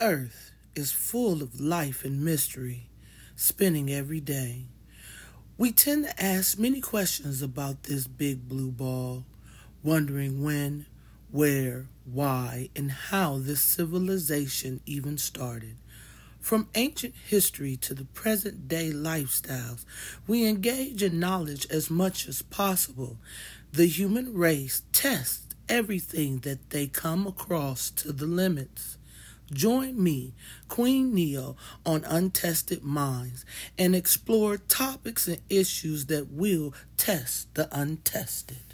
Earth is full of life and mystery, spinning every day. We tend to ask many questions about this big blue ball, wondering when, where, why, and how this civilization even started. From ancient history to the present day lifestyles, we engage in knowledge as much as possible. The human race tests everything that they come across to the limits. Join me, Queen Neo, on Untested Minds and explore topics and issues that will test the untested.